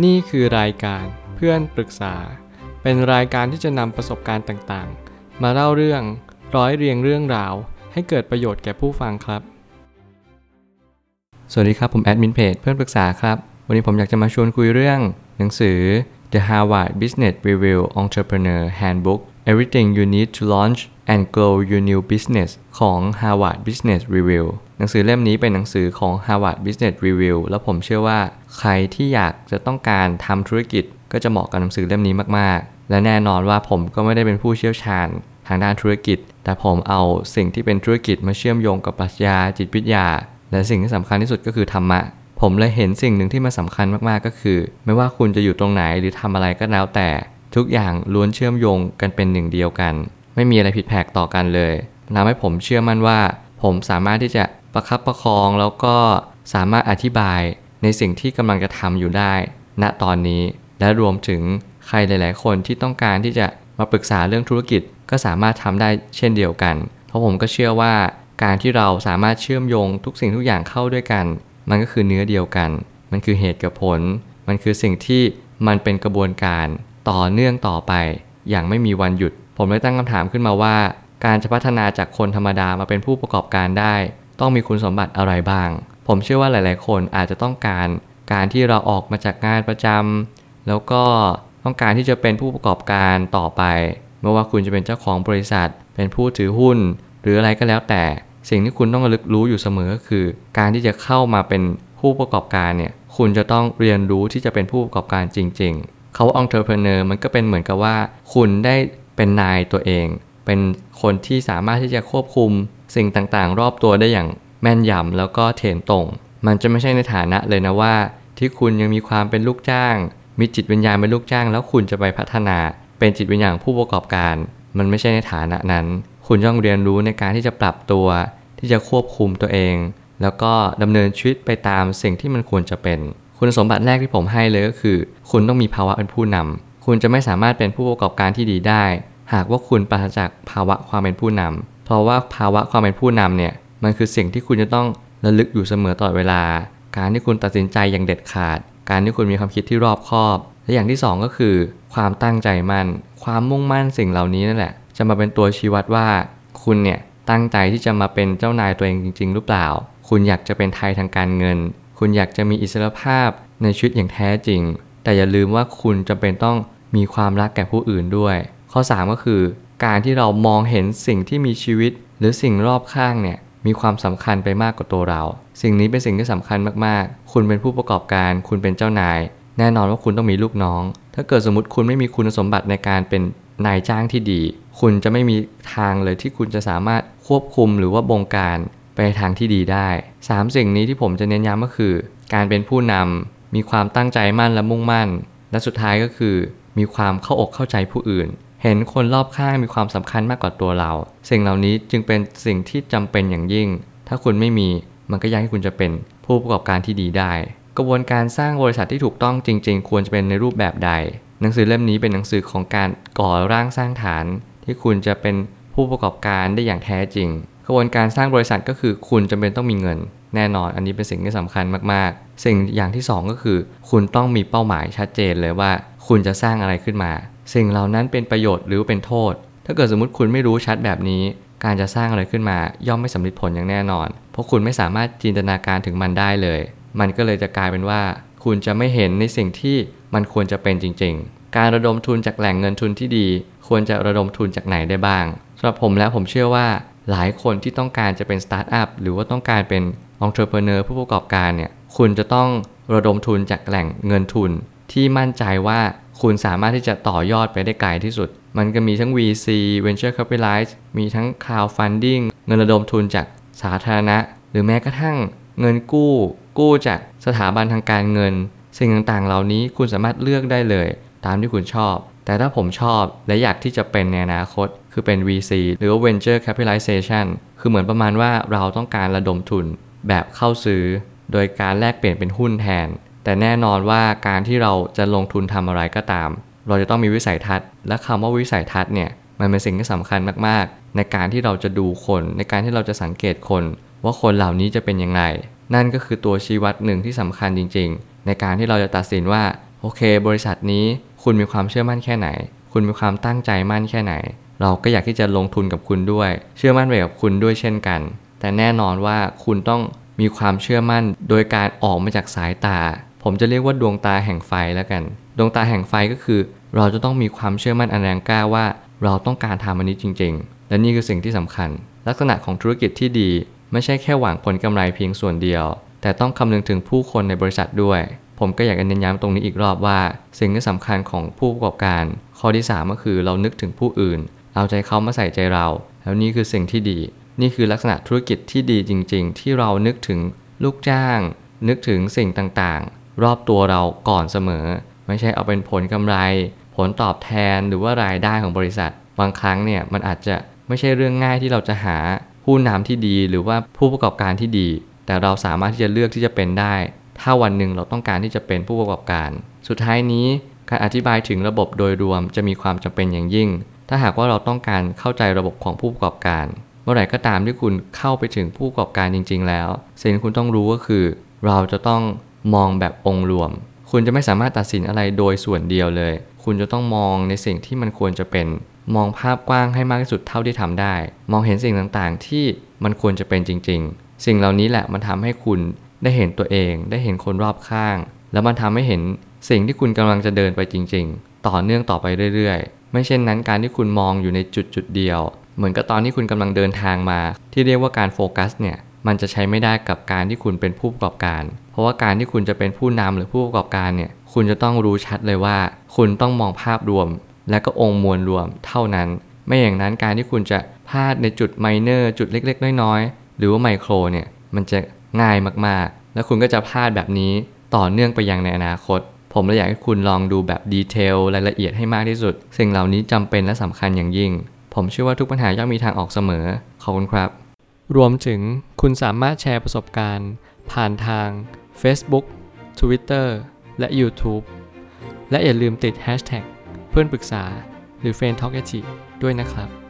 นี่คือรายการเพื่อนปรึกษา เป็นรายการที่จะนำประสบการณ์ต่างๆ มาเล่าเรื่องร้อยเรียงเรื่องราว ให้เกิดประโยชน์แก่ผู้ฟังครับ สวัสดีครับ ผมแอดมินเพจเพื่อนปรึกษาครับ วันนี้ผมอยากจะมาชวนคุยเรื่อง หนังสือ The Harvard Business Review Entrepreneur Handbook Everything You Need to Launch and Grow Your New Business ของ Harvard Business Review หนังสือเล่มนี้เป็นหนังสือของ Harvard Business Review แล้วผมเชื่อว่าใครที่อยากจะต้องการทำธุรกิจ ก็จะเหมาะกับหนังสือเล่มนี้มากๆ และแน่นอนว่าผมก็ไม่ได้เป็นผู้เชี่ยวชาญทางด้านธุรกิจ แต่ผมเอาสิ่งที่เป็นธุรกิจมาเชื่อมโยงกับปรัชญาจิตวิทยา และสิ่งที่สำคัญที่สุดก็คือธรรมะผมเลยเห็นสิ่งหนึ่งที่มันสำคัญมากๆก็คือ ไม่ว่าคุณจะอยู่ตรงไหนหรือทำอะไรก็แล้วแต่ ทุกอย่างล้วนเชื่อมโยงกันเป็นหนึ่งเดียวกัน ไม่มีอะไรผิดแผกต่อกันเลยทำให้ผมเชื่อมั่นว่า ผมสามารถที่จะประคับประคองแล้วก็สามารถอธิบายในสิ่งที่กำลังจะทำอยู่ได้ ณตอนนี้ และรวมถึงใครหลาย ๆ คนที่ต้องการที่จะมาปรึกษาเรื่องธุรกิจก็สามารถทำได้เช่นเดียวกัน เพราะผมก็เชื่อว่าการที่เราสามารถเชื่อมโยงทุกสิ่งทุกอย่างเข้าด้วยกัน มันก็คือเนื้อเดียวกัน มันคือเหตุกับผล มันคือสิ่งที่มันเป็นกระบวนการ ต่อเนื่องต่อไป อย่างไม่มีวันหยุด ผมเลยตั้งคำถามขึ้นมาว่า การจะพัฒนาจากคนธรรมดามาเป็นผู้ประกอบการได้ ต้องมีคุณสมบัติอะไรบ้าง ผมเชื่อว่าหลาย ๆ คนอาจจะต้องการ การที่เราออกมาจากงานประจำแล้วก็ต้องการที่จะเป็นผู้ประกอบการต่อไปไม่ว่าคุณจะเป็นเจ้าของบริษัท เป็นผู้ถือหุ้น หรืออะไรก็แล้วแต่ สิ่งที่คุณต้องระลึกรู้อยู่เสมอก็คือ การที่จะเข้ามาเป็นผู้ประกอบการเนี่ย คุณจะต้องเรียนรู้ที่จะเป็นผู้ประกอบการจริง ๆ เขาว่า entrepreneur มันก็เป็นเหมือนกับว่า คุณได้เป็นนายตัวเอง เป็นคนที่สามารถที่จะควบคุมสิ่งต่างๆ รอบตัวได้อย่างแม่นยำแล้วก็เทนตรง มันจะไม่ใช่ในฐานะเลยนะว่า ที่คุณยังมีความเป็นลูกจ้าง มีจิตวิญญาณเป็นลูกจ้าง แล้วคุณจะไปพัฒนา เป็นจิตวิญญาณผู้ประกอบการ มันไม่ใช่ในฐานะนั้น คุณต้องเรียนรู้ในการที่จะปรับตัว ที่จะควบคุมตัวเอง แล้วก็ดำเนินชีวิตไปตามสิ่งที่มันควรจะเป็น คุณสมบัติแรกที่ผมให้เลยก็คือ คุณต้องมีภาวะเป็นผู้นำคุณจะไม่สามารถเป็นผู้ประกอบการที่ดีได้ หากว่าคุณปราศจากภาวะความเป็นผู้นำเพราะว่าภาวะความเป็นผู้นำเนี่ยมันคือสิ่งที่คุณจะต้องระลึกอยู่เสมอตลอดเวลา การที่คุณตัดสินใจอย่างเด็ดขาด การที่คุณมีความคิดที่รอบคอบ และอย่างที่สองก็คือ ความตั้งใจมั่น ความมุ่งมั่นสิ่งเหล่านี้นั่นแหละ จะมาเป็นตัวชี้วัดว่า คุณเนี่ยตั้งใจที่จะมาเป็นเจ้านายตัวเองจริง ๆ หรือเปล่า คุณอยากจะเป็นไทยทางการเงิน คุณอยากจะมีอิสรภาพในชีวิตอย่างแท้จริง แต่อย่าลืมว่าคุณจะเป็นต้องมีความรักแก่ผู้อื่นด้วย ข้อ 3 ก็คือ การที่เรามองเห็นสิ่งที่มีชีวิต หรือสิ่งรอบข้างเนี่ยมีความสำคัญไปมากกว่าตัวเรา สิ่งนี้เป็นสิ่งที่สำคัญมากๆ คุณเป็นผู้ประกอบการ คุณเป็นเจ้านาย แน่นอนว่าคุณต้องมีลูกน้อง ถ้าเกิดสมมติคุณไม่มีคุณสมบัติในการเป็นนายจ้างที่ดี คุณจะไม่มีทางเลยที่คุณจะสามารถควบคุมหรือว่าบงการ ไปทางที่ดีได้ 3 สิ่งนี้ที่ผมจะเน้นย้ำก็คือ การเป็นผู้นำมีความตั้งใจมั่นและมุ่งมั่น และสุดท้ายก็คือ มีความเข้าอกเข้าใจผู้อื่น เห็นคนรอบข้างมีความสำคัญมากกว่าตัวเรา สิ่งเหล่านี้จึงเป็นสิ่งที่จำเป็นอย่างยิ่ง ถ้าคุณไม่มีมันก็ยากให้คุณจะเป็นผู้ประกอบการที่ดีได้ กระบวนการสร้างบริษัทที่ถูกต้องจริง ๆ ควรจะเป็นในรูปแบบใด หนังสือเล่มนี้เป็นหนังสือของการก่อร่างสร้างฐาน ที่คุณจะเป็นผู้ประกอบการได้อย่างแท้จริง กระบวนการสร้างบริษัทก็คือคุณจำเป็นต้องมีเงิน แน่นอน อันนี้เป็นสิ่งที่สำคัญมากๆ สิ่งอย่างที่ 2 ก็คือ คุณต้องมีเป้าหมายชัดเจนเลยว่า คุณจะสร้างอะไรขึ้นมา สิ่งเหล่านั้นเป็นประโยชน์หรือเป็นโทษ ถ้าเกิดสมมติคุณไม่รู้ชัดแบบนี้ การจะสร้างอะไรขึ้นมา ย่อมไม่สำเร็จผลอย่างแน่นอน เพราะคุณไม่สามารถจินตนาการถึงมันได้เลย มันก็เลยจะกลายเป็นว่า คุณจะไม่เห็นในสิ่งที่มันควรจะเป็นจริง ๆ การระดมทุนจากแหล่งเงินทุนที่ดี ควรจะระดมทุนจากไหนได้บ้างสำหรับผมแล้วผมเชื่อว่า หลายคนที่ต้องการจะเป็นสตาร์ทอัพหรือว่าต้องการเป็นองค์ประกอบผู้ประกอบการเนี่ยคุณจะต้องระดมทุนจากแหล่งเงินทุน ที่มั่นใจว่าคุณสามารถที่จะต่อยอดไปได้ไกลที่สุด มันก็มีทั้ง VC Venture Capitalist มีทั้ง Crowdfunding เงินระดมทุนจากสาธารณะ หรือแม้กระทั่งเงินกู้ กู้จากสถาบันทางการเงิน สิ่งต่างๆ เหล่านี้คุณสามารถเลือกได้เลย ตามที่คุณชอบ แต่ถ้าผมชอบและอยากที่จะเป็นในอนาคต คือเป็น VC หรือว่า Venture Capitalization คือเหมือนประมาณว่าเราต้องการระดมทุนแบบเข้าซื้อ โดยการแลกเปลี่ยนเป็นหุ้นแทน แต่แน่นอนว่าการที่เราจะลงทุนทำอะไรก็ตาม เราจะต้องมีวิสัยทัศน์ และคำว่าวิสัยทัศน์เนี่ยมันเป็นสิ่งที่สำคัญมากๆ ในการที่เราจะดูคน ในการที่เราจะสังเกตคน ว่าคนเหล่านี้จะเป็นยังไง นั่นก็คือตัวชี้วัดหนึ่งที่สำคัญจริง ๆ ในการที่เราจะตัดสินว่าโอเค บริษัทนี้คุณมีความเชื่อมั่นแค่ไหน คุณมีความตั้งใจมั่นแค่ไหน เราก็อยากที่จะลงทุนกับคุณด้วย เชื่อมั่นไปกับคุณด้วยเช่นกัน แต่แน่นอนว่าคุณต้องมีความเชื่อมั่นโดยการออกมาจากสายตา ผมจะเรียกว่าดวงตาแห่งไฟแล้วกัน ดวงตาแห่งไฟก็คือ เราจะต้องมีความเชื่อมั่นอันแรงกล้าว่า เราต้องการทำอันนี้จริง ๆ และนี่คือสิ่งที่สำคัญ ลักษณะของธุรกิจที่ดี ไม่ใช่แค่หวังผลกำไรเพียงส่วนเดียว แต่ต้องคำนึงถึงผู้คนในบริษัทด้วย ผมก็อยากเน้นย้ำตรงนี้อีกรอบว่า สิ่งที่สำคัญของผู้ประกอบการ ข้อที่ 3 ก็คือเรานึกถึงผู้อื่น เอาใจเขามาใส่ใจเรา แล้วนี่คือสิ่งที่ดี นี่คือลักษณะธุรกิจที่ดีจริง ๆ ที่เรานึกถึงลูกจ้าง นึกถึงสิ่งต่างๆ รอบตัวเราก่อนเสมอ ไม่ใช่เอาเป็นผลกำไร ผลตอบแทนหรือว่ารายได้ของบริษัท บางครั้งเนี่ยมันอาจจะไม่ใช่เรื่องง่ายที่เราจะหาผู้นำที่ดีหรือว่าผู้ประกอบการที่ดี แต่เราสามารถที่จะเลือกที่จะเป็นได้ ถ้าวันหนึ่งเราต้องการที่จะเป็นผู้ประกอบการ สุดท้ายนี้การอธิบายถึงระบบโดยรวมจะมีความจำเป็นอย่างยิ่ง ถ้าหากว่าเราต้องการเข้าใจระบบของผู้ประกอบการ เมื่อไหร่ก็ตามที่คุณเข้าไปถึงผู้ประกอบการจริง ๆ แล้วสิ่งที่คุณต้องรู้ก็คือ เราจะต้องมองแบบองค์รวม คุณจะไม่สามารถตัดสินอะไรโดยส่วนเดียวเลย คุณจะต้องมองในสิ่งที่มันควรจะเป็น มองภาพกว้างให้มากที่สุดเท่าที่ทำได้ มองเห็นสิ่งต่างๆ ที่มันควรจะเป็นจริง ๆ สิ่งเหล่านี้แหละมันทำให้คุณได้เห็นตัวเอง ได้เห็นคนรอบข้าง แล้วมันทำให้เห็นสิ่งที่คุณกำลังจะเดินไปจริง ๆ ต่อเนื่องต่อไปเรื่อยๆ ไม่เช่นนั้นการที่คุณมองอยู่ในจุดจุดเดียว เหมือนกับตอนที่คุณกำลังเดินทางมา ที่เรียกว่าการโฟกัสเนี่ยมันจะใช้ไม่ได้กับการที่คุณเป็นผู้ประกอบการ เพราะว่าการที่คุณจะเป็นผู้นำหรือผู้ประกอบการเนี่ยคุณจะต้องรู้ชัดเลยว่า คุณต้องมองภาพรวม และก็องค์มวลรวมเท่านั้น ไม่อย่างนั้นการที่คุณจะพลาดในจุดไมเนอร์จุดเล็ก ๆ น้อยๆ หรือว่าไมโครเนี่ยมันจะง่ายมากๆ แล้วคุณก็จะพลาดแบบนี้ต่อเนื่องไปยังในอนาคต ผมเลยอยากให้คุณลองดูแบบดีเทลรายละเอียดให้มากที่สุด สิ่งเหล่านี้จำเป็นและสำคัญอย่างยิ่ง ผมเชื่อว่าทุกปัญหาย่อมมีทางออกเสมอ ขอบคุณครับ รวมถึงคุณสามารถแชร์ประสบการณ์ ผ่านทาง Facebook Twitter และ YouTube และอย่าลืมติด Hashtag เพื่อนปรึกษาหรือ f r ร e n d t a l k ด้วยนะครับ